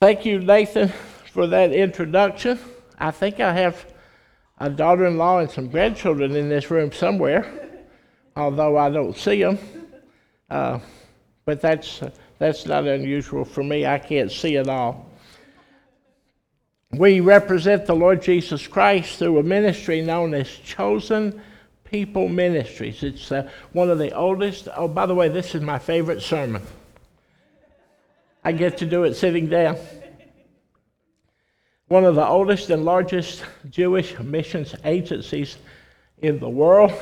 Thank you, Nathan, for that introduction. I think I have a daughter in law and some grandchildren in this room somewhere, although I don't see them. Uh, but that's, that's not unusual for me. I can't see it all. We represent the Lord Jesus Christ through a ministry known as Chosen People Ministries. It's uh, one of the oldest. Oh, by the way, this is my favorite sermon. I get to do it sitting down. One of the oldest and largest Jewish missions agencies in the world.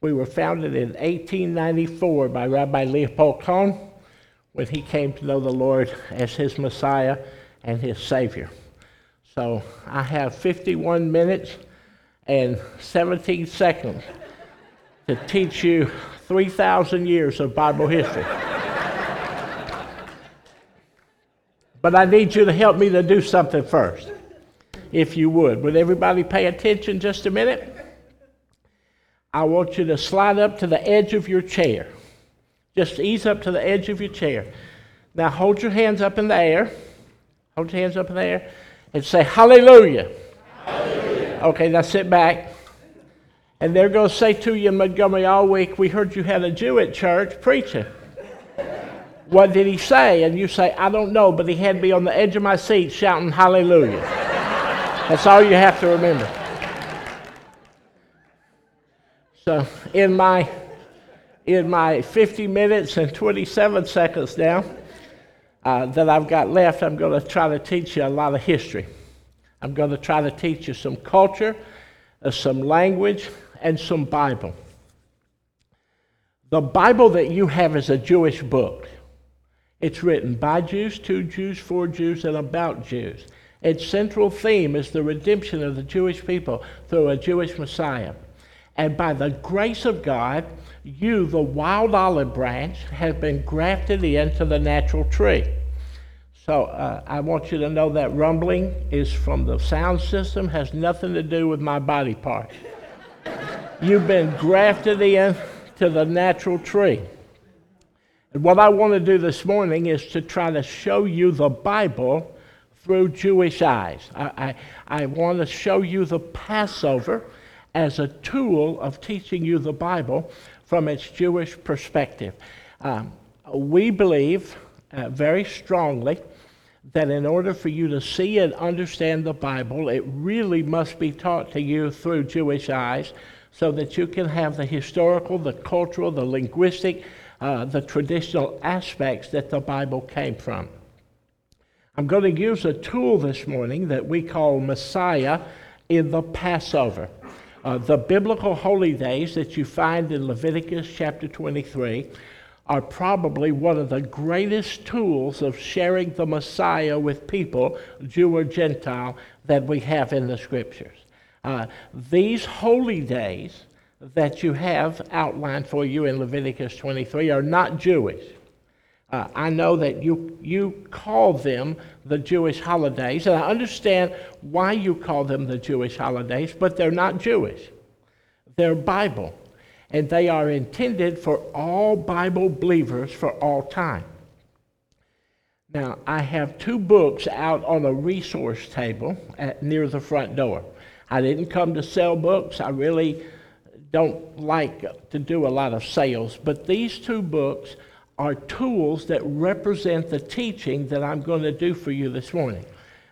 We were founded in 1894 by Rabbi Leopold Cohn when he came to know the Lord as his Messiah and his Savior. So I have 51 minutes and 17 seconds to teach you 3,000 years of Bible history. But I need you to help me to do something first, if you would. Would everybody pay attention just a minute? I want you to slide up to the edge of your chair. Just ease up to the edge of your chair. Now hold your hands up in the air. Hold your hands up in the air and say, Hallelujah. Hallelujah. Okay, now sit back. And they're going to say to you in Montgomery all week, We heard you had a Jew at church preaching. What did he say? And you say, I don't know, but he had me on the edge of my seat shouting, Hallelujah. That's all you have to remember. So, in my in my 50 minutes and 27 seconds now, uh, that I've got left, I'm going to try to teach you a lot of history. I'm going to try to teach you some culture, uh, some language, and some Bible. The Bible that you have is a Jewish book. It's written by Jews, to Jews, for Jews, and about Jews. Its central theme is the redemption of the Jewish people through a Jewish Messiah. And by the grace of God, you, the wild olive branch, have been grafted into the natural tree. So uh, I want you to know that rumbling is from the sound system, has nothing to do with my body part. You've been grafted into the natural tree. And what I want to do this morning is to try to show you the Bible through Jewish eyes. I, I, I want to show you the Passover as a tool of teaching you the Bible from its Jewish perspective. Um, we believe uh, very strongly that in order for you to see and understand the Bible, it really must be taught to you through Jewish eyes so that you can have the historical, the cultural, the linguistic, uh, the traditional aspects that the Bible came from. I'm going to use a tool this morning that we call Messiah in the Passover. Uh, the biblical holy days that you find in Leviticus chapter 23 are probably one of the greatest tools of sharing the Messiah with people, Jew or Gentile, that we have in the scriptures. Uh, these holy days that you have outlined for you in Leviticus 23 are not Jewish. Uh, I know that you, you call them the Jewish holidays, and I understand why you call them the Jewish holidays, but they're not Jewish. They're Bible, and they are intended for all Bible believers for all time. Now, I have two books out on a resource table at, near the front door. I didn't come to sell books. I really don't like to do a lot of sales, but these two books are tools that represent the teaching that I'm going to do for you this morning.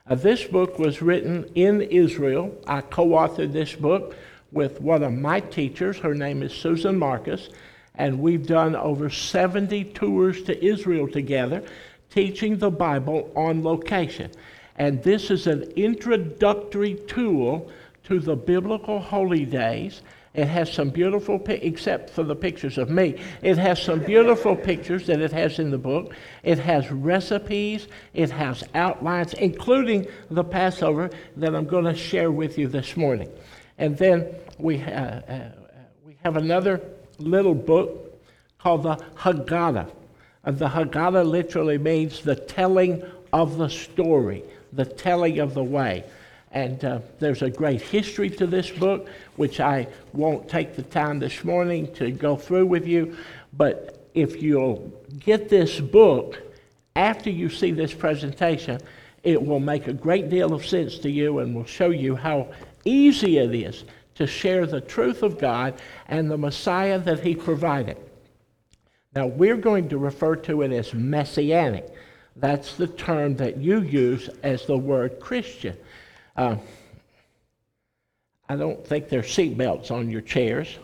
Uh, this book was written in Israel. I co authored this book with one of my teachers. Her name is Susan Marcus, and we've done over 70 tours to Israel together, teaching the Bible on location. And this is an introductory tool to the biblical holy days it has some beautiful, except for the pictures of me, it has some beautiful pictures that it has in the book. It has recipes, it has outlines, including the Passover that I'm going to share with you this morning. And then we, uh, we have another little book called the Haggadah. Uh, the Haggadah literally means the telling of the story, the telling of the way. And uh, there's a great history to this book, which I won't take the time this morning to go through with you. But if you'll get this book after you see this presentation, it will make a great deal of sense to you and will show you how easy it is to share the truth of God and the Messiah that He provided. Now, we're going to refer to it as messianic. That's the term that you use as the word Christian. Uh, I don't think there's seatbelts on your chairs.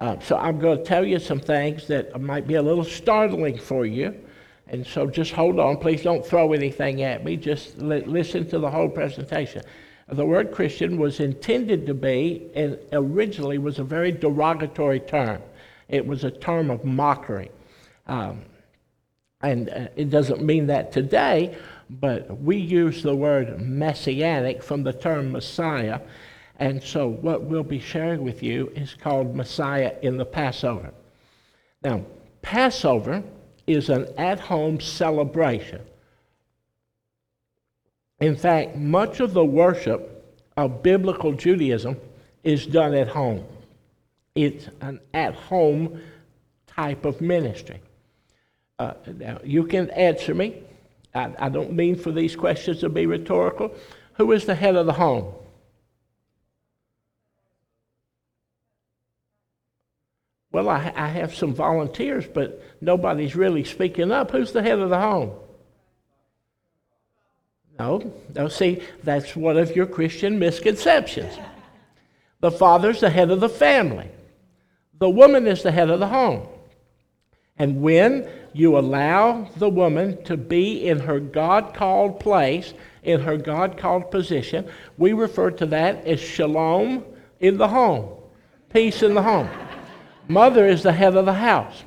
Uh, so I'm going to tell you some things that might be a little startling for you. And so just hold on. Please don't throw anything at me. Just li- listen to the whole presentation. The word Christian was intended to be, and originally was a very derogatory term. It was a term of mockery. Um, and uh, it doesn't mean that today, but we use the word messianic from the term Messiah. And so what we'll be sharing with you is called Messiah in the Passover. Now, Passover is an at home celebration. In fact, much of the worship of biblical Judaism is done at home. It's an at home type of ministry. Uh, now, you can answer me. I, I don't mean for these questions to be rhetorical. Who is the head of the home? Well, I, I have some volunteers, but nobody's really speaking up. Who's the head of the home? No, no, see, that's one of your Christian misconceptions. The father's the head of the family, the woman is the head of the home. And when you allow the woman to be in her God called place, in her God called position, we refer to that as shalom in the home, peace in the home. Mother is the head of the house.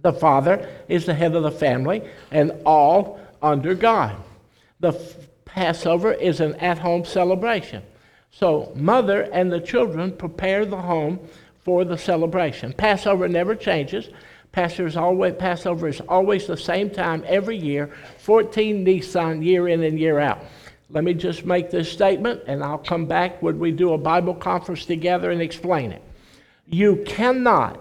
The father is the head of the family, and all under God. The Passover is an at home celebration. So, mother and the children prepare the home for the celebration. Passover never changes. Passover is always, Passover is always the same time every year, 14 Nisan, year in and year out. Let me just make this statement, and I'll come back when we do a Bible conference together and explain it. You cannot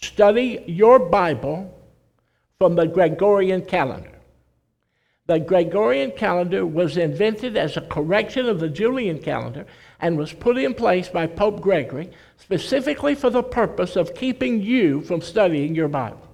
study your Bible from the Gregorian calendar. The Gregorian calendar was invented as a correction of the Julian calendar and was put in place by Pope Gregory specifically for the purpose of keeping you from studying your Bible.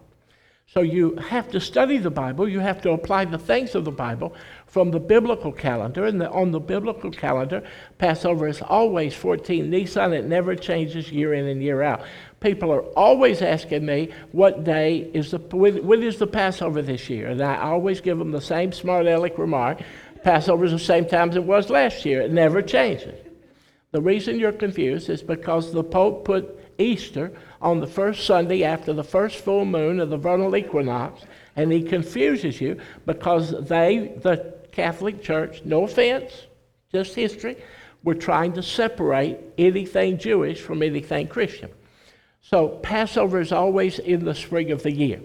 So you have to study the Bible, you have to apply the things of the Bible from the biblical calendar. And the, on the biblical calendar, Passover is always 14 Nisan. It never changes year in and year out. People are always asking me, what day is the, when, when is the Passover this year? And I always give them the same smart aleck remark. Passover is the same time as it was last year. It never changes. The reason you're confused is because the Pope put Easter on the first Sunday after the first full moon of the vernal equinox, and he confuses you because they, the Catholic Church, no offense, just history, were trying to separate anything Jewish from anything Christian. So Passover is always in the spring of the year.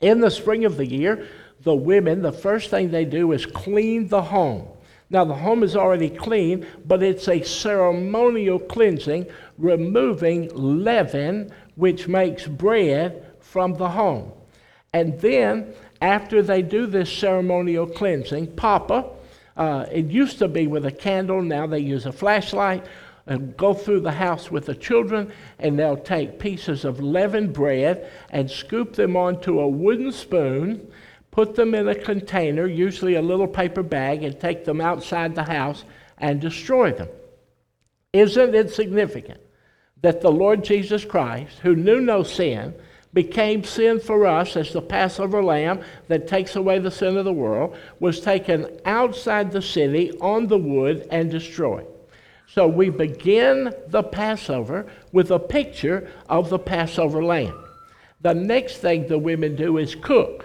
In the spring of the year, the women, the first thing they do is clean the home. Now, the home is already clean, but it's a ceremonial cleansing, removing leaven, which makes bread from the home. And then, after they do this ceremonial cleansing, Papa, uh, it used to be with a candle, now they use a flashlight, and go through the house with the children, and they'll take pieces of leavened bread and scoop them onto a wooden spoon put them in a container, usually a little paper bag, and take them outside the house and destroy them. Isn't it significant that the Lord Jesus Christ, who knew no sin, became sin for us as the Passover lamb that takes away the sin of the world, was taken outside the city on the wood and destroyed? So we begin the Passover with a picture of the Passover lamb. The next thing the women do is cook.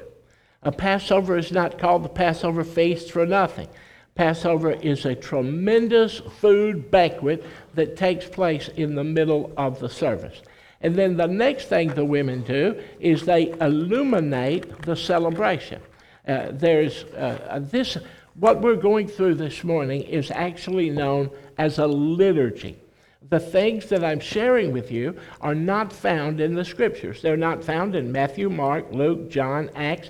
A Passover is not called the Passover feast for nothing. Passover is a tremendous food banquet that takes place in the middle of the service. And then the next thing the women do is they illuminate the celebration. Uh, there's uh, this, what we're going through this morning is actually known as a liturgy. the things that I'm sharing with you are not found in the scriptures. They're not found in Matthew, Mark, Luke, John, Acts,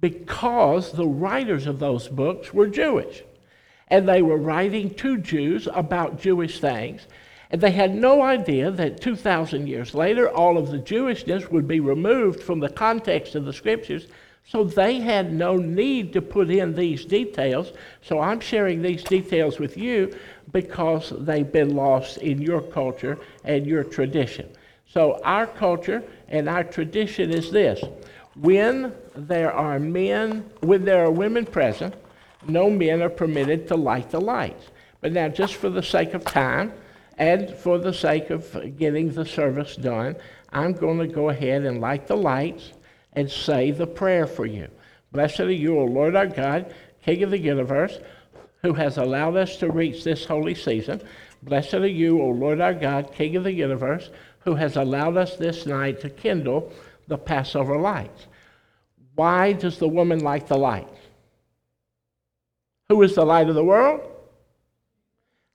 because the writers of those books were Jewish. And they were writing to Jews about Jewish things. And they had no idea that 2,000 years later, all of the Jewishness would be removed from the context of the scriptures. So they had no need to put in these details. So I'm sharing these details with you because they've been lost in your culture and your tradition. So our culture and our tradition is this when there are men, when there are women present, no men are permitted to light the lights. But now, just for the sake of time and for the sake of getting the service done, I'm going to go ahead and light the lights and say the prayer for you. Blessed are you, O Lord our God, King of the universe, who has allowed us to reach this holy season. Blessed are you, O Lord our God, King of the universe, who has allowed us this night to kindle the Passover lights. Why does the woman like the light? Who is the light of the world?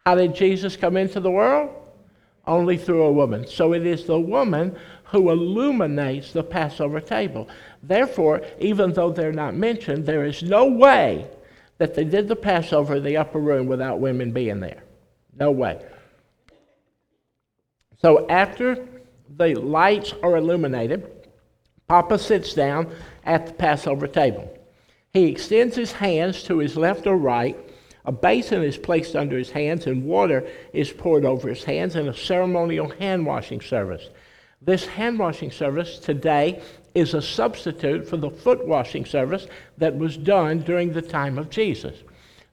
How did Jesus come into the world? Only through a woman. So it is the woman who illuminates the Passover table. Therefore, even though they're not mentioned, there is no way that they did the Passover in the upper room without women being there. No way. So after the lights are illuminated, Papa sits down at the Passover table. He extends his hands to his left or right. A basin is placed under his hands, and water is poured over his hands in a ceremonial hand washing service. This hand washing service today is a substitute for the foot washing service that was done during the time of Jesus.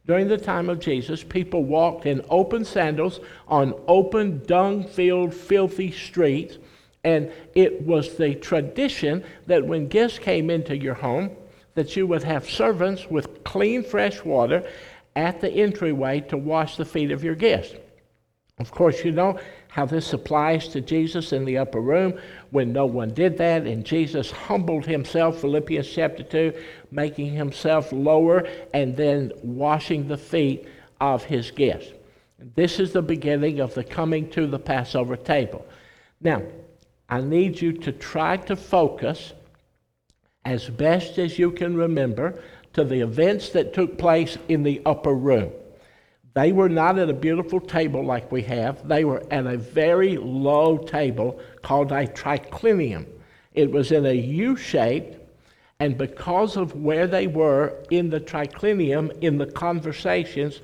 During the time of Jesus, people walked in open sandals on open, dung filled, filthy streets and it was the tradition that when guests came into your home, that you would have servants with clean, fresh water at the entryway to wash the feet of your guests. Of course, you know how this applies to Jesus in the upper room when no one did that, and Jesus humbled himself, Philippians chapter 2, making himself lower and then washing the feet of his guests. This is the beginning of the coming to the Passover table. Now, I need you to try to focus as best as you can remember to the events that took place in the upper room. They were not at a beautiful table like we have. They were at a very low table called a triclinium. It was in a U shape, and because of where they were in the triclinium, in the conversations,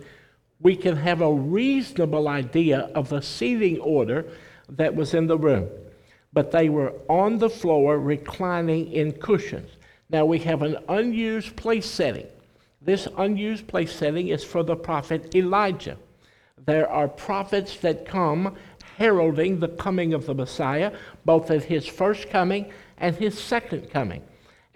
we can have a reasonable idea of the seating order that was in the room but they were on the floor reclining in cushions. Now we have an unused place setting. This unused place setting is for the prophet Elijah. There are prophets that come heralding the coming of the Messiah, both at his first coming and his second coming.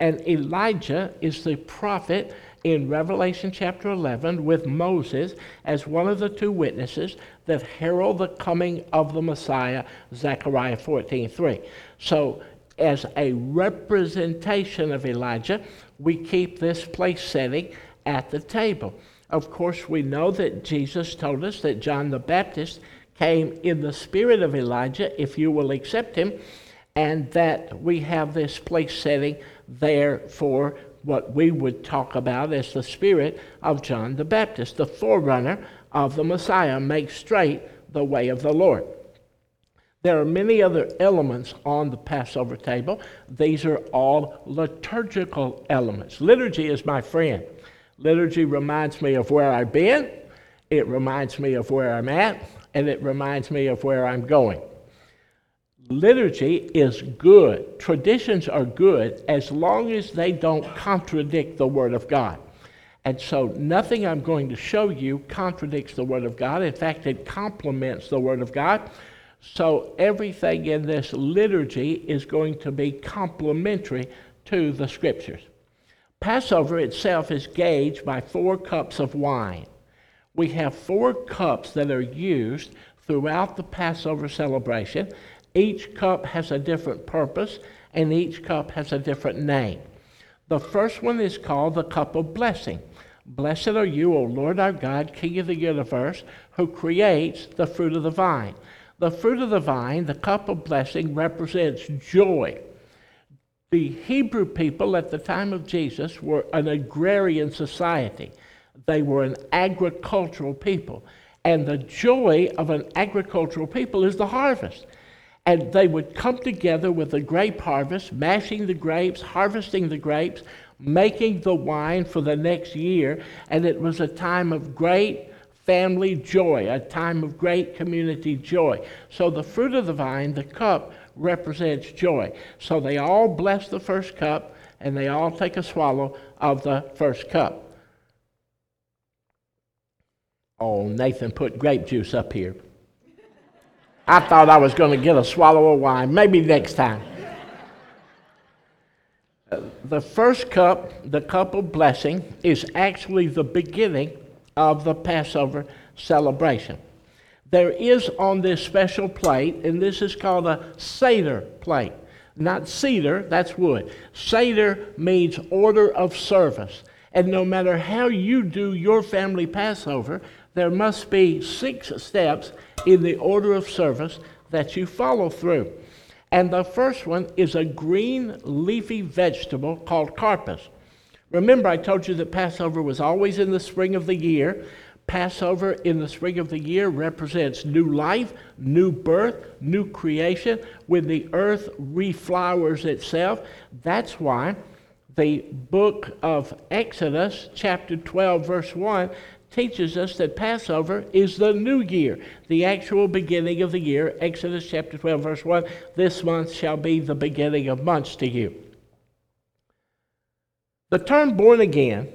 And Elijah is the prophet in Revelation chapter 11 with Moses as one of the two witnesses that herald the coming of the Messiah, Zechariah 14:3. So, as a representation of Elijah, we keep this place setting at the table. Of course, we know that Jesus told us that John the Baptist came in the spirit of Elijah, if you will accept him, and that we have this place setting there for what we would talk about as the spirit of John the Baptist, the forerunner of the Messiah, make straight the way of the Lord. There are many other elements on the Passover table. These are all liturgical elements. Liturgy is my friend. Liturgy reminds me of where I've been, it reminds me of where I'm at, and it reminds me of where I'm going liturgy is good. Traditions are good as long as they don't contradict the Word of God. And so nothing I'm going to show you contradicts the Word of God. In fact, it complements the Word of God. So everything in this liturgy is going to be complementary to the Scriptures. Passover itself is gauged by four cups of wine. We have four cups that are used throughout the Passover celebration, each cup has a different purpose, and each cup has a different name. The first one is called the cup of blessing. Blessed are you, O Lord our God, King of the universe, who creates the fruit of the vine. The fruit of the vine, the cup of blessing, represents joy. The Hebrew people at the time of Jesus were an agrarian society. They were an agricultural people. And the joy of an agricultural people is the harvest. And they would come together with the grape harvest, mashing the grapes, harvesting the grapes, making the wine for the next year. And it was a time of great family joy, a time of great community joy. So the fruit of the vine, the cup, represents joy. So they all bless the first cup and they all take a swallow of the first cup. Oh, Nathan put grape juice up here. I thought I was going to get a swallow of wine. Maybe next time. The first cup, the cup of blessing, is actually the beginning of the Passover celebration. There is on this special plate, and this is called a Seder plate. Not cedar, that's wood. Seder means order of service. And no matter how you do your family Passover, there must be six steps in the order of service that you follow through. And the first one is a green leafy vegetable called karpas. Remember, I told you that Passover was always in the spring of the year. Passover in the spring of the year represents new life, new birth, new creation. When the earth reflowers itself, that's why the book of Exodus, chapter 12, verse 1, teaches us that Passover is the new year, the actual beginning of the year. Exodus chapter 12, verse 1 This month shall be the beginning of months to you. The term born again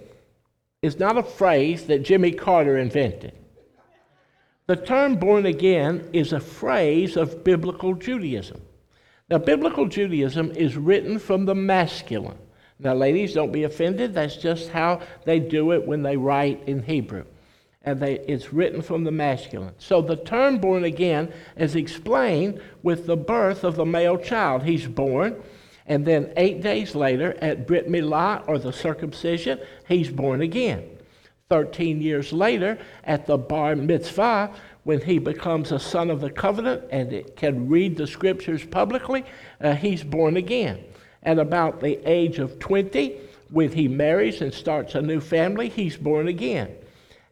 is not a phrase that Jimmy Carter invented. The term born again is a phrase of biblical Judaism. Now, biblical Judaism is written from the masculine. Now, ladies, don't be offended. That's just how they do it when they write in Hebrew. And they, it's written from the masculine. So the term born again is explained with the birth of the male child. He's born, and then eight days later, at Brit Milah, or the circumcision, he's born again. Thirteen years later, at the Bar Mitzvah, when he becomes a son of the covenant and can read the scriptures publicly, uh, he's born again. At about the age of 20, when he marries and starts a new family, he's born again.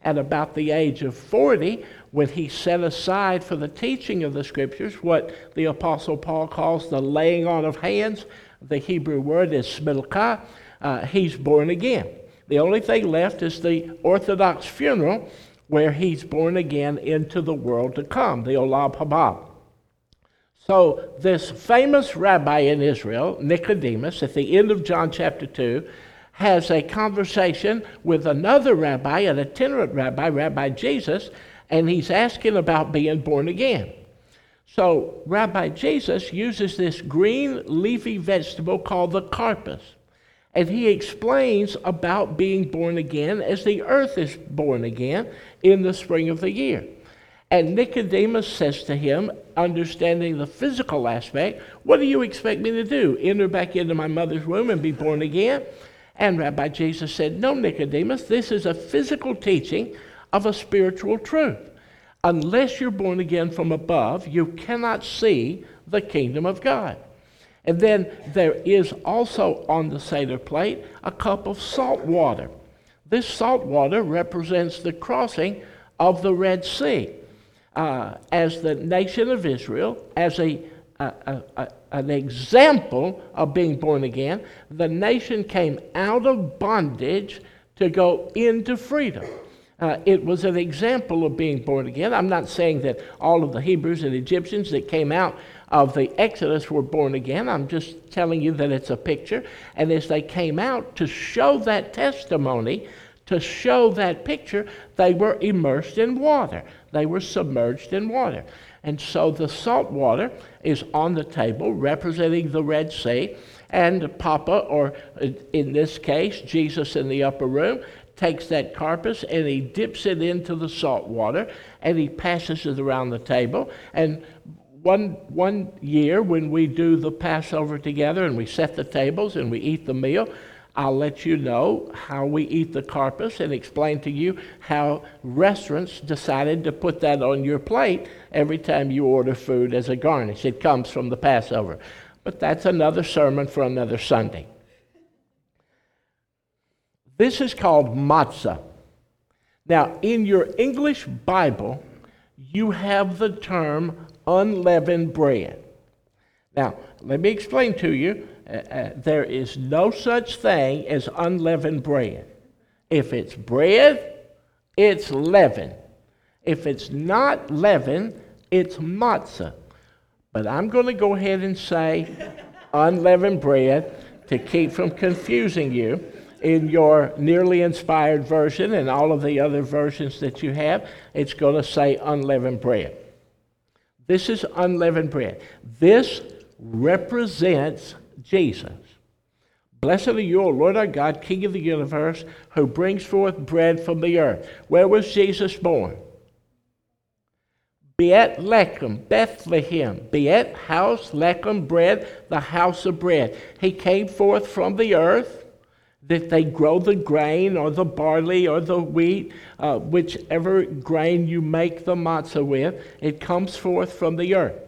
At about the age of 40, when he's set aside for the teaching of the scriptures, what the Apostle Paul calls the laying on of hands, the Hebrew word is smicha, uh, he's born again. The only thing left is the Orthodox funeral, where he's born again into the world to come, the Olam Haba. So, this famous rabbi in Israel, Nicodemus, at the end of John chapter 2, has a conversation with another rabbi, an itinerant rabbi, Rabbi Jesus, and he's asking about being born again. So, Rabbi Jesus uses this green leafy vegetable called the karpas, and he explains about being born again as the earth is born again in the spring of the year. And Nicodemus says to him, understanding the physical aspect, What do you expect me to do? Enter back into my mother's womb and be born again? And Rabbi Jesus said, No, Nicodemus, this is a physical teaching of a spiritual truth. Unless you're born again from above, you cannot see the kingdom of God. And then there is also on the Seder plate a cup of salt water. This salt water represents the crossing of the Red Sea uh, as the nation of Israel, as a, a, a, an example of being born again, the nation came out of bondage to go into freedom. Uh, it was an example of being born again. I'm not saying that all of the Hebrews and Egyptians that came out of the Exodus were born again. I'm just telling you that it's a picture. And as they came out to show that testimony, to show that picture, they were immersed in water. They were submerged in water. And so the salt water is on the table representing the Red Sea. And Papa, or in this case, Jesus in the upper room, takes that karpas and he dips it into the salt water and he passes it around the table. And one, one year when we do the Passover together and we set the tables and we eat the meal, I'll let you know how we eat the karpas and explain to you how restaurants decided to put that on your plate every time you order food as a garnish. It comes from the Passover. But that's another sermon for another Sunday. This is called matzah. Now, in your English Bible, you have the term unleavened bread. Now, let me explain to you uh, uh, there is no such thing as unleavened bread. If it's bread, it's leaven. If it's not leaven, it's matzah. But I'm going to go ahead and say unleavened bread to keep from confusing you in your nearly inspired version and all of the other versions that you have. It's going to say unleavened bread. This is unleavened bread. This represents Jesus. Blessed are you, O Lord our God, King of the universe, who brings forth bread from the earth. Where was Jesus born? Beet Lechem, Bethlehem. Beet, house, Lechem, bread, the house of bread. He came forth from the earth that they grow the grain or the barley or the wheat, uh, whichever grain you make the matzah with, it comes forth from the earth.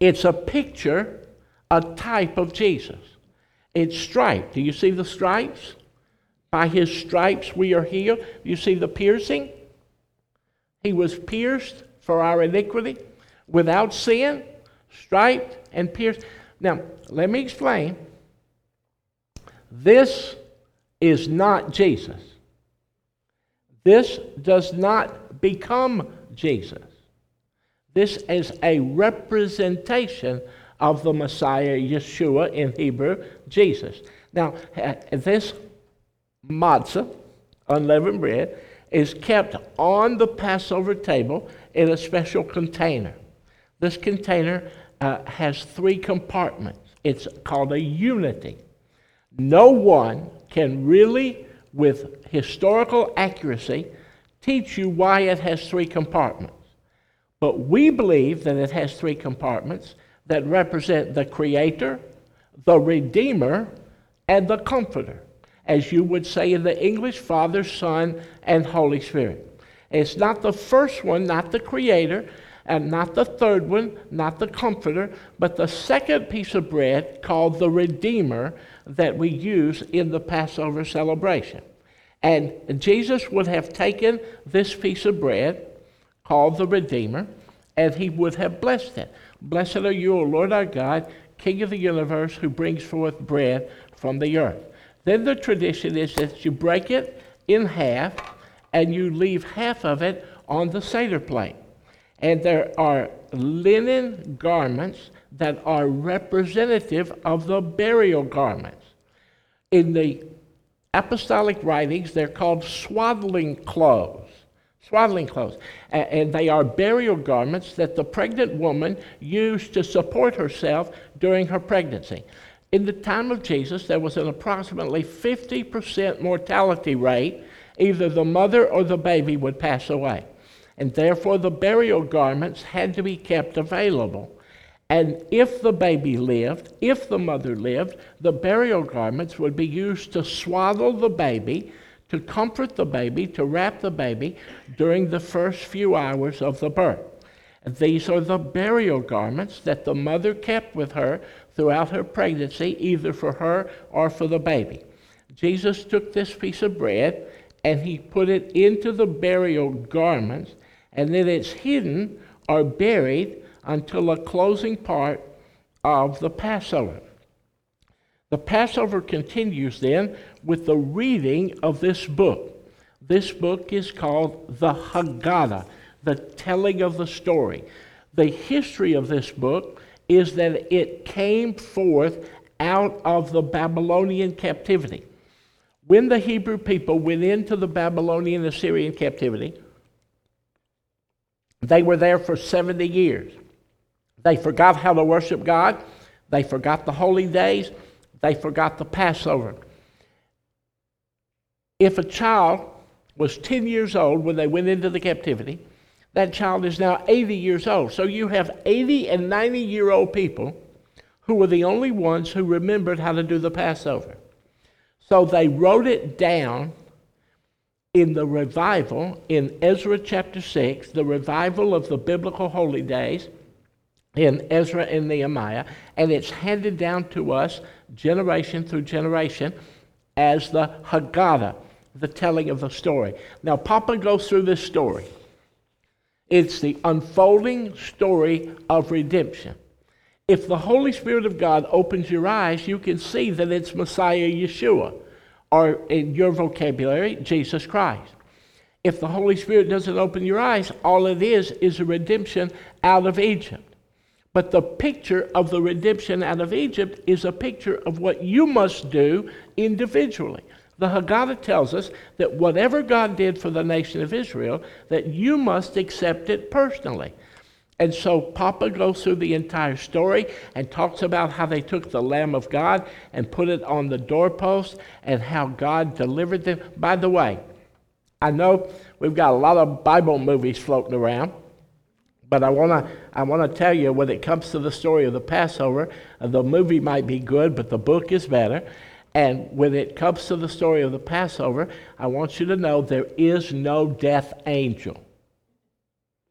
It's a picture a type of Jesus. It's striped. Do you see the stripes? By his stripes we are healed. You see the piercing? He was pierced for our iniquity without sin, striped and pierced. Now, let me explain. This is not Jesus. This does not become Jesus. This is a representation of the Messiah, Yeshua in Hebrew, Jesus. Now, this matzah, unleavened bread, is kept on the Passover table in a special container. This container uh, has three compartments. It's called a unity. No one can really, with historical accuracy, teach you why it has three compartments. But we believe that it has three compartments that represent the Creator, the Redeemer, and the Comforter, as you would say in the English Father, Son, and Holy Spirit. It's not the first one, not the Creator, and not the third one, not the Comforter, but the second piece of bread called the Redeemer that we use in the Passover celebration. And Jesus would have taken this piece of bread called the Redeemer, and he would have blessed it. Blessed are you, O Lord our God, King of the universe, who brings forth bread from the earth. Then the tradition is that you break it in half and you leave half of it on the Seder plate. And there are linen garments that are representative of the burial garments. In the apostolic writings, they're called swaddling clothes swaddling clothes. And they are burial garments that the pregnant woman used to support herself during her pregnancy. In the time of Jesus, there was an approximately 50% mortality rate. Either the mother or the baby would pass away. And therefore, the burial garments had to be kept available. And if the baby lived, if the mother lived, the burial garments would be used to swaddle the baby to comfort the baby, to wrap the baby during the first few hours of the birth. These are the burial garments that the mother kept with her throughout her pregnancy, either for her or for the baby. Jesus took this piece of bread and he put it into the burial garments, and then it's hidden or buried until the closing part of the Passover. The Passover continues then with the reading of this book. This book is called the Haggadah, the telling of the story. The history of this book is that it came forth out of the Babylonian captivity. When the Hebrew people went into the Babylonian Assyrian captivity, they were there for 70 years. They forgot how to worship God, they forgot the holy days, they forgot the Passover. If a child was 10 years old when they went into the captivity, that child is now 80 years old. So you have 80 and 90 year old people who were the only ones who remembered how to do the Passover. So they wrote it down in the revival in Ezra chapter 6, the revival of the biblical holy days in Ezra and Nehemiah, and it's handed down to us generation through generation as the Haggadah, the telling of the story. Now, Papa goes through this story. It's the unfolding story of redemption. If the Holy Spirit of God opens your eyes, you can see that it's Messiah Yeshua, or in your vocabulary, Jesus Christ. If the Holy Spirit doesn't open your eyes, all it is is a redemption out of Egypt. But the picture of the redemption out of Egypt is a picture of what you must do individually. The Haggadah tells us that whatever God did for the nation of Israel, that you must accept it personally. And so Papa goes through the entire story and talks about how they took the Lamb of God and put it on the doorpost and how God delivered them. By the way, I know we've got a lot of Bible movies floating around, but I want to I want to tell you when it comes to the story of the Passover, uh, the movie might be good, but the book is better. And when it comes to the story of the Passover, I want you to know there is no death angel.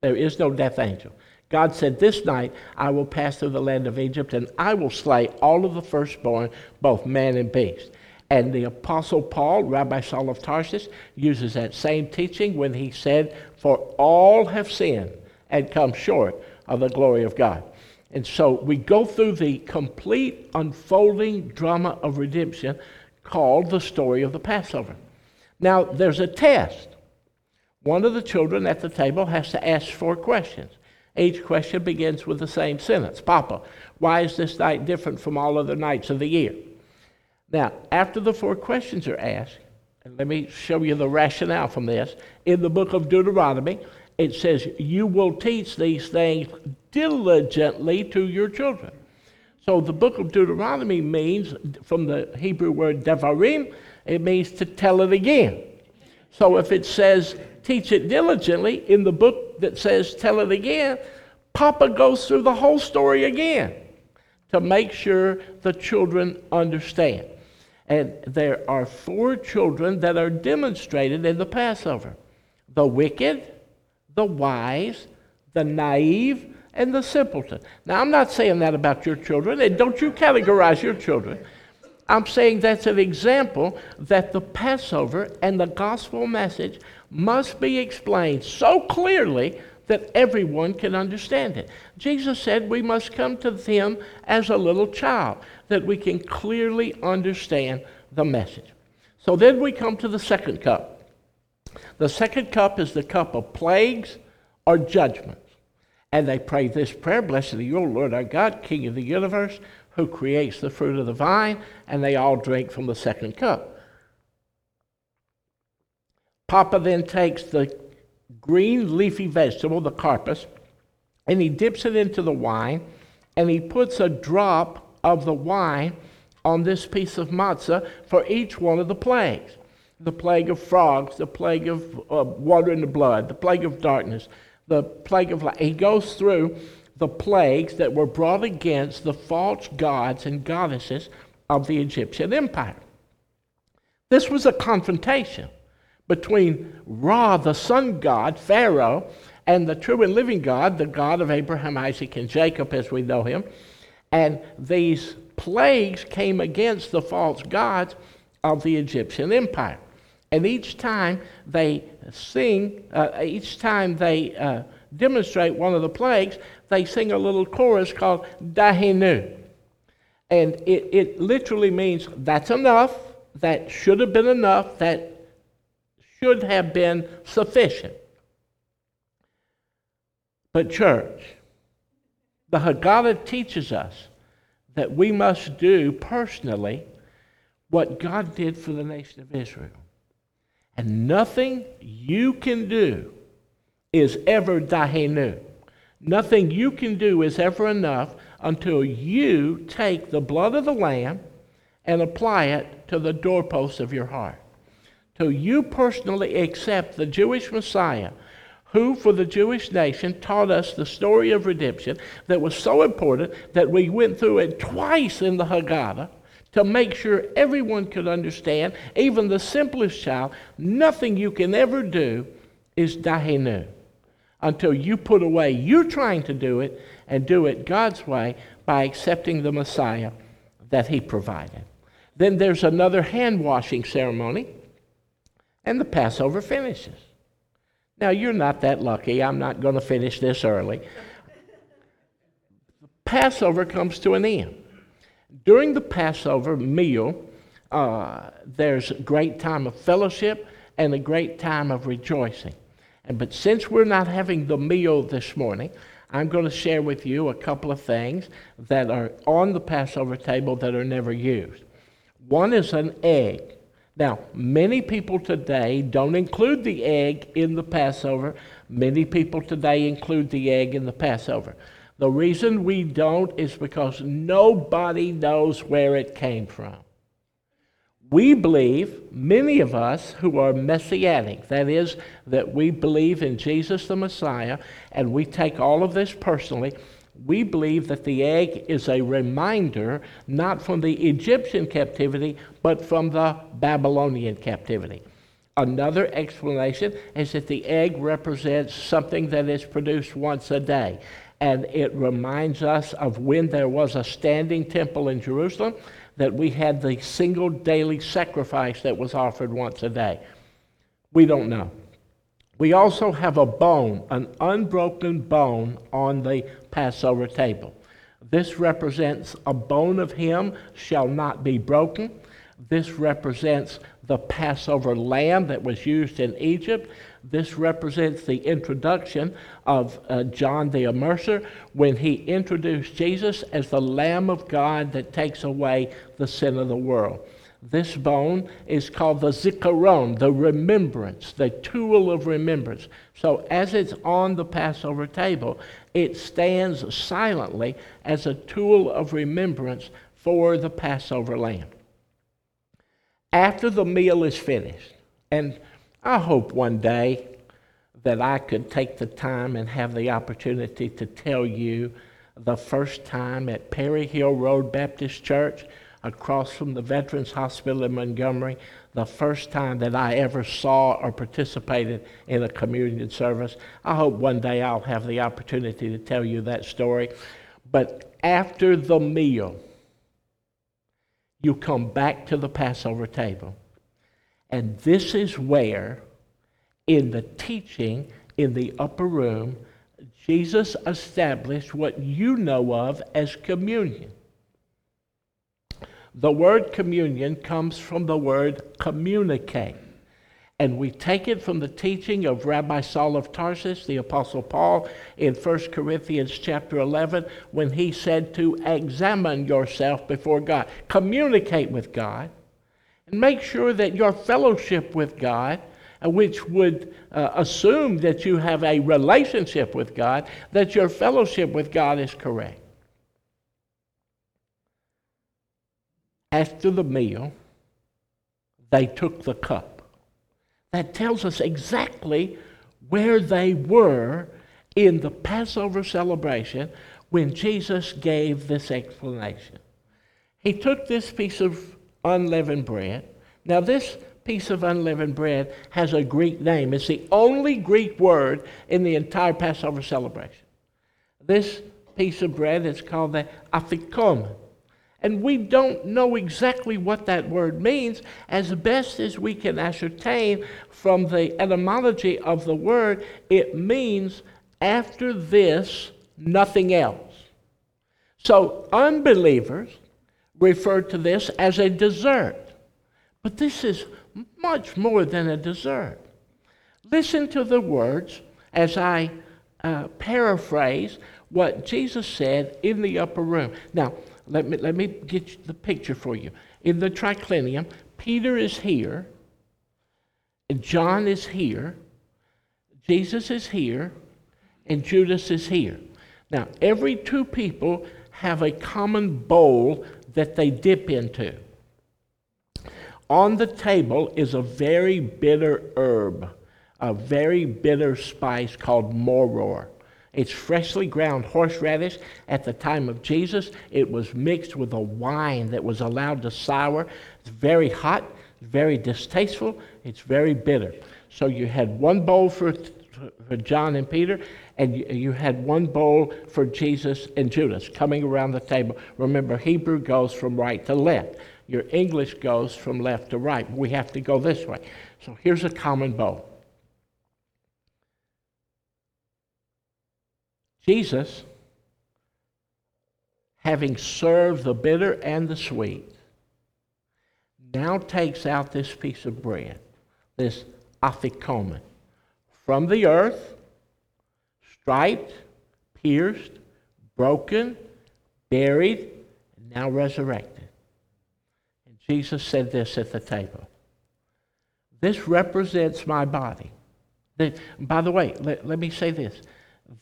There is no death angel. God said, This night I will pass through the land of Egypt, and I will slay all of the firstborn, both man and beast. And the Apostle Paul, Rabbi Saul of Tarsus, uses that same teaching when he said, For all have sinned and come short of the glory of God. And so we go through the complete unfolding drama of redemption called the story of the Passover. Now, there's a test. One of the children at the table has to ask four questions. Each question begins with the same sentence Papa, why is this night different from all other nights of the year? Now, after the four questions are asked, and let me show you the rationale from this. In the book of Deuteronomy, it says, You will teach these things diligently to your children. So the book of Deuteronomy means, from the Hebrew word devarim, it means to tell it again. So if it says teach it diligently in the book that says tell it again, Papa goes through the whole story again to make sure the children understand. And there are four children that are demonstrated in the Passover the wicked, the wise, the naive, and the simpleton. Now, I'm not saying that about your children, and don't you categorize your children. I'm saying that's an example that the Passover and the gospel message must be explained so clearly that everyone can understand it. Jesus said we must come to him as a little child, that we can clearly understand the message. So then we come to the second cup. The second cup is the cup of plagues or judgments. And they pray this prayer Blessed are you, Lord our God, King of the universe who creates the fruit of the vine, and they all drink from the second cup. Papa then takes the green leafy vegetable, the karpas, and he dips it into the wine, and he puts a drop of the wine on this piece of matzah for each one of the plagues the plague of frogs, the plague of uh, water in the blood, the plague of darkness, the plague of light. He goes through the plagues that were brought against the false gods and goddesses of the Egyptian empire. This was a confrontation between Ra, the sun god, Pharaoh, and the true and living God, the God of Abraham, Isaac, and Jacob, as we know him. And these plagues came against the false gods of the Egyptian empire. And each time they sing, uh, each time they uh, demonstrate one of the plagues, they sing a little chorus called Dayenu. And it, it literally means that's enough, that should have been enough, that should have been sufficient. But, church, the Haggadah teaches us that we must do personally what God did for the nation of Israel. And nothing you can do is ever dayenu. Nothing you can do is ever enough until you take the blood of the Lamb and apply it to the doorposts of your heart. Till you personally accept the Jewish Messiah, who for the Jewish nation taught us the story of redemption that was so important that we went through it twice in the Haggadah to make sure everyone could understand, even the simplest child, nothing you can ever do is dayenu until you put away you trying to do it and do it God's way by accepting the Messiah that He provided. Then there's another hand washing ceremony, and the Passover finishes. Now, you're not that lucky. I'm not going to finish this early. Passover comes to an end. During the Passover meal, uh, there's a great time of fellowship and a great time of rejoicing. And, but since we're not having the meal this morning, I'm going to share with you a couple of things that are on the Passover table that are never used. One is an egg. Now, many people today don't include the egg in the Passover. Many people today include the egg in the Passover. The reason we don't is because nobody knows where it came from. We believe, many of us who are messianic, that is, that we believe in Jesus the Messiah, and we take all of this personally, we believe that the egg is a reminder not from the Egyptian captivity, but from the Babylonian captivity. Another explanation is that the egg represents something that is produced once a day. And it reminds us of when there was a standing temple in Jerusalem, that we had the single daily sacrifice that was offered once a day. We don't know. We also have a bone, an unbroken bone on the Passover table. This represents a bone of him shall not be broken. This represents the Passover lamb that was used in Egypt. This represents the introduction of uh, John the Immerser when he introduced Jesus as the Lamb of God that takes away the sin of the world. This bone is called the zikaron, the remembrance, the tool of remembrance. So, as it's on the Passover table, it stands silently as a tool of remembrance for the Passover lamb. After the meal is finished, and I hope one day that I could take the time and have the opportunity to tell you the first time at Perry Hill Road Baptist Church across from the Veterans Hospital in Montgomery, the first time that I ever saw or participated in a communion service. I hope one day I'll have the opportunity to tell you that story. But after the meal, you come back to the Passover table. And this is where, in the teaching in the upper room, Jesus established what you know of as communion. The word communion comes from the word communicate. And we take it from the teaching of Rabbi Saul of Tarsus, the Apostle Paul, in 1 Corinthians chapter 11, when he said to examine yourself before God, communicate with God, and make sure that your fellowship with God, uh, which would uh, assume that you have a relationship with God, that your fellowship with God is correct. After the meal, they took the cup. That tells us exactly where they were in the Passover celebration when Jesus gave this explanation. He took this piece of unleavened bread. Now, this piece of unleavened bread has a Greek name. It's the only Greek word in the entire Passover celebration. This piece of bread is called the afikomen. And we don't know exactly what that word means. As best as we can ascertain from the etymology of the word, it means after this, nothing else. So unbelievers refer to this as a dessert. But this is much more than a dessert. Listen to the words as I uh, paraphrase what Jesus said in the upper room. Now, let me, let me get the picture for you. In the triclinium, Peter is here, and John is here, Jesus is here, and Judas is here. Now, every two people have a common bowl that they dip into. On the table is a very bitter herb, a very bitter spice called moror. It's freshly ground horseradish. At the time of Jesus, it was mixed with a wine that was allowed to sour. It's very hot, very distasteful, it's very bitter. So you had one bowl for, for John and Peter, and you, you had one bowl for Jesus and Judas coming around the table. Remember, Hebrew goes from right to left. Your English goes from left to right. We have to go this way. So here's a common bowl. Jesus, having served the bitter and the sweet, now takes out this piece of bread, this afikomen, from the earth, striped, pierced, broken, buried, and now resurrected. And Jesus said this at the table. This represents my body. By the way, let, let me say this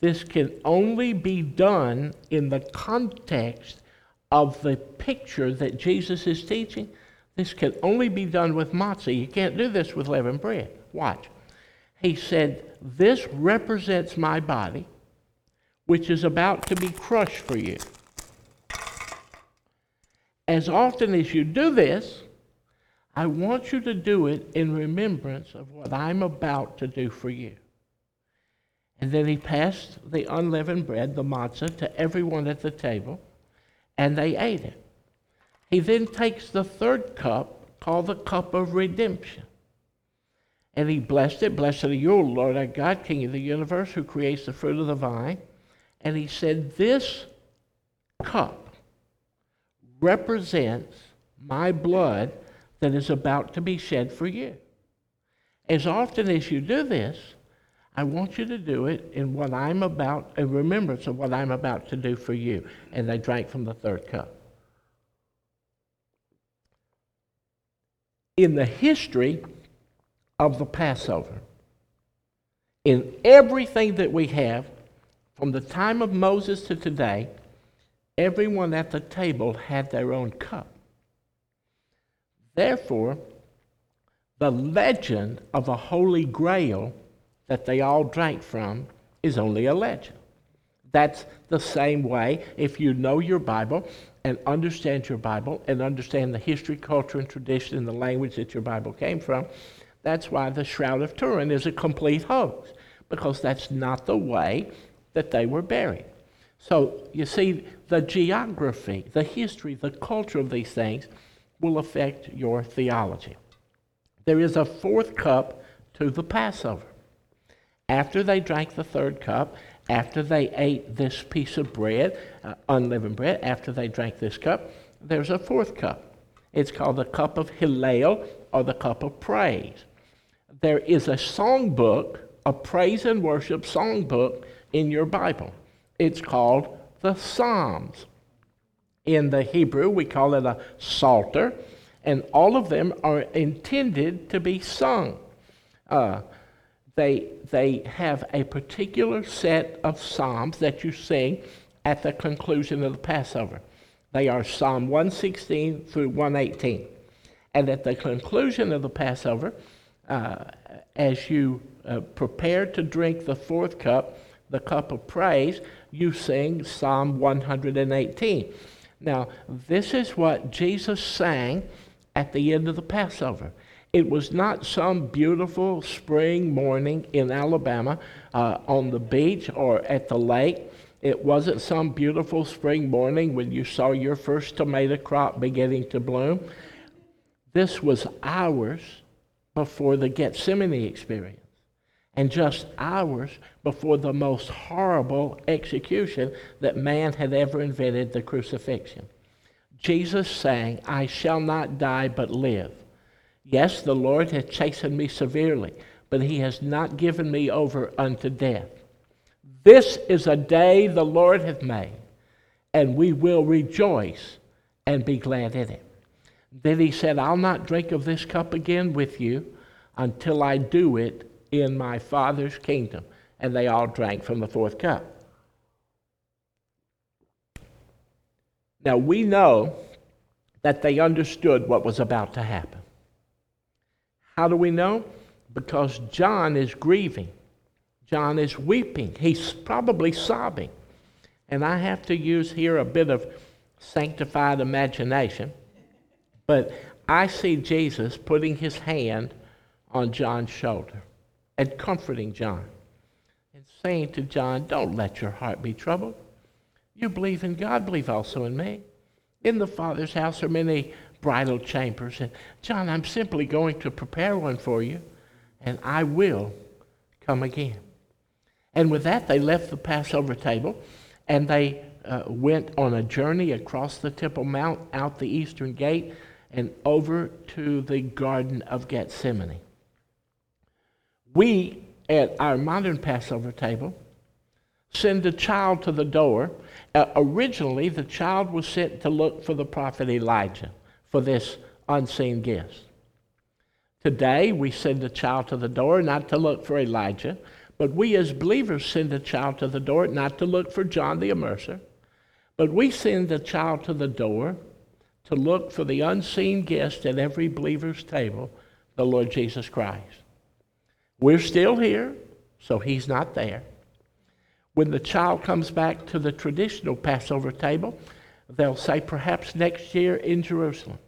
this can only be done in the context of the picture that Jesus is teaching. This can only be done with matzah. You can't do this with leavened bread. Watch. He said, This represents my body, which is about to be crushed for you. As often as you do this, I want you to do it in remembrance of what I'm about to do for you. And then he passed the unleavened bread, the matzah, to everyone at the table, and they ate it. He then takes the third cup, called the cup of redemption. And he blessed it. Blessed are you, Lord our God, King of the universe, who creates the fruit of the vine. And he said, This cup represents my blood that is about to be shed for you. As often as you do this, I want you to do it in what I'm about, in remembrance of what I'm about to do for you. And they drank from the third cup. In the history of the Passover, in everything that we have, from the time of Moses to today, everyone at the table had their own cup. Therefore, the legend of a holy grail that they all drank from is only a legend. That's the same way if you know your Bible and understand your Bible and understand the history, culture, and tradition and the language that your Bible came from. That's why the Shroud of Turin is a complete hoax, because that's not the way that they were buried. So you see, the geography, the history, the culture of these things will affect your theology. There is a fourth cup to the Passover. After they drank the third cup, after they ate this piece of bread, uh, unleavened bread, after they drank this cup, there's a fourth cup. It's called the cup of Hallel or the cup of praise. There is a songbook, a praise and worship songbook in your Bible. It's called the Psalms. In the Hebrew, we call it a psalter, and all of them are intended to be sung. Uh, they, they have a particular set of psalms that you sing at the conclusion of the Passover. They are Psalm 116 through 118. And at the conclusion of the Passover, uh, as you uh, prepare to drink the fourth cup, the cup of praise, you sing Psalm 118. Now, this is what Jesus sang at the end of the Passover. It was not some beautiful spring morning in Alabama uh, on the beach or at the lake. It wasn't some beautiful spring morning when you saw your first tomato crop beginning to bloom. This was hours before the Gethsemane experience and just hours before the most horrible execution that man had ever invented the crucifixion. Jesus sang, I shall not die but live Yes, the Lord has chastened me severely, but he has not given me over unto death. This is a day the Lord hath made, and we will rejoice and be glad in it. Then he said, I'll not drink of this cup again with you until I do it in my Father's kingdom. And they all drank from the fourth cup. Now we know that they understood what was about to happen. How do we know? Because John is grieving. John is weeping. He's probably sobbing. And I have to use here a bit of sanctified imagination, but I see Jesus putting his hand on John's shoulder and comforting John and saying to John, Don't let your heart be troubled. You believe in God, believe also in me. In the Father's house are many bridal chambers. And John, I'm simply going to prepare one for you, and I will come again. And with that, they left the Passover table and they uh, went on a journey across the Temple Mount, out the eastern gate, and over to the Garden of Gethsemane. We, at our modern Passover table, send a child to the door. Uh, originally, the child was sent to look for the prophet Elijah for this unseen guest. Today, we send a child to the door not to look for Elijah, but we as believers send a child to the door not to look for John the Immerser, but we send a child to the door to look for the unseen guest at every believer's table, the Lord Jesus Christ. We're still here, so he's not there. When the child comes back to the traditional Passover table, they'll say, perhaps next year in Jerusalem.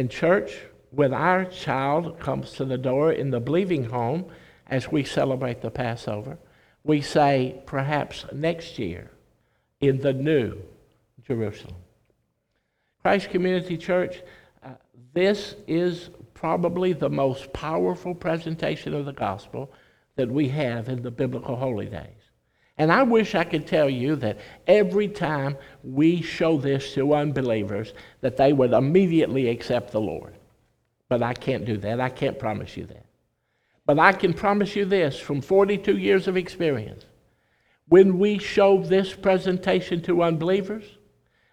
And, church, when our child comes to the door in the believing home, as we celebrate the Passover, we say perhaps next year in the new Jerusalem. Christ Community Church, uh, this is probably the most powerful presentation of the gospel that we have in the biblical holy days. And I wish I could tell you that every time we show this to unbelievers, that they would immediately accept the Lord. But I can't do that. I can't promise you that. But I can promise you this from 42 years of experience. When we show this presentation to unbelievers,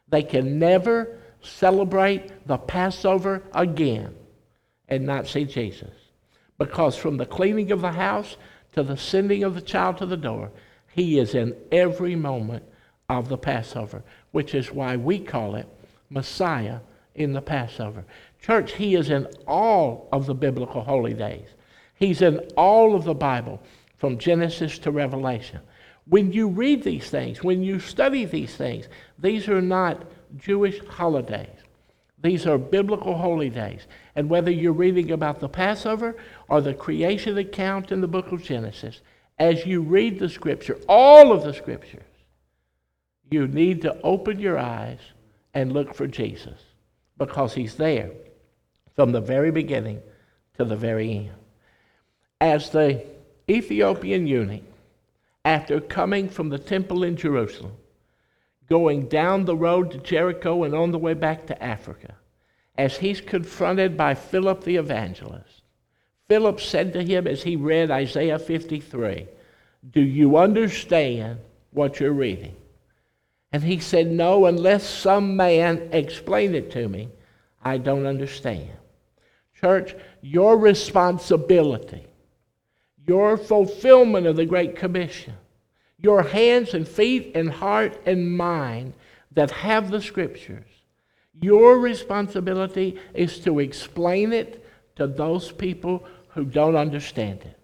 they can never celebrate the Passover again and not see Jesus. Because from the cleaning of the house to the sending of the child to the door, he is in every moment of the Passover, which is why we call it Messiah in the Passover. Church, he is in all of the biblical holy days. He's in all of the Bible, from Genesis to Revelation. When you read these things, when you study these things, these are not Jewish holidays. These are biblical holy days. And whether you're reading about the Passover or the creation account in the book of Genesis, as you read the scripture, all of the scriptures, you need to open your eyes and look for Jesus because he's there from the very beginning to the very end. As the Ethiopian eunuch, after coming from the temple in Jerusalem, going down the road to Jericho and on the way back to Africa, as he's confronted by Philip the evangelist, Philip said to him as he read Isaiah 53, Do you understand what you're reading? And he said, No, unless some man explain it to me, I don't understand. Church, your responsibility your fulfillment of the Great Commission, your hands and feet and heart and mind that have the Scriptures. Your responsibility is to explain it to those people who don't understand it.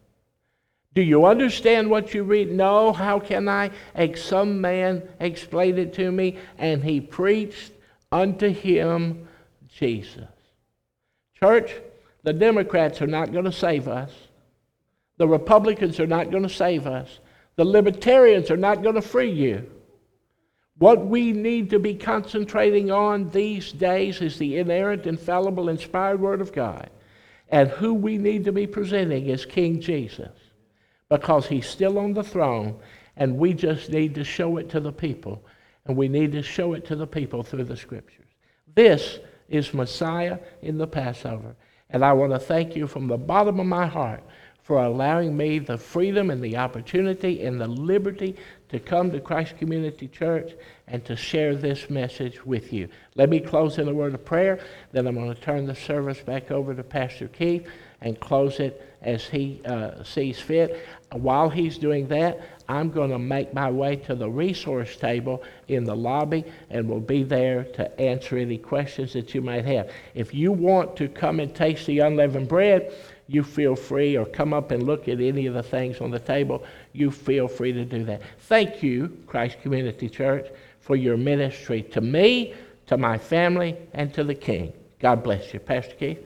Do you understand what you read? No. How can I? Some man explained it to me, and he preached unto him Jesus. Church, the Democrats are not going to save us. The Republicans are not going to save us. The Libertarians are not going to free you. What we need to be concentrating on these days is the inerrant, infallible, inspired Word of God. And who we need to be presenting is King Jesus because he's still on the throne, and we just need to show it to the people. And we need to show it to the people through the Scriptures. This is Messiah in the Passover. And I want to thank you from the bottom of my heart for allowing me the freedom and the opportunity and the liberty to come to Christ Community Church and to share this message with you. Let me close in a word of prayer, then I'm going to turn the service back over to Pastor Keith and close it as he uh, sees fit. While he's doing that, I'm going to make my way to the resource table in the lobby and will be there to answer any questions that you might have. If you want to come and taste the unleavened bread, you feel free, or come up and look at any of the things on the table, you feel free to do that. Thank you, Christ Community Church, for your ministry to me, to my family, and to the King. God bless you. Pastor Keith,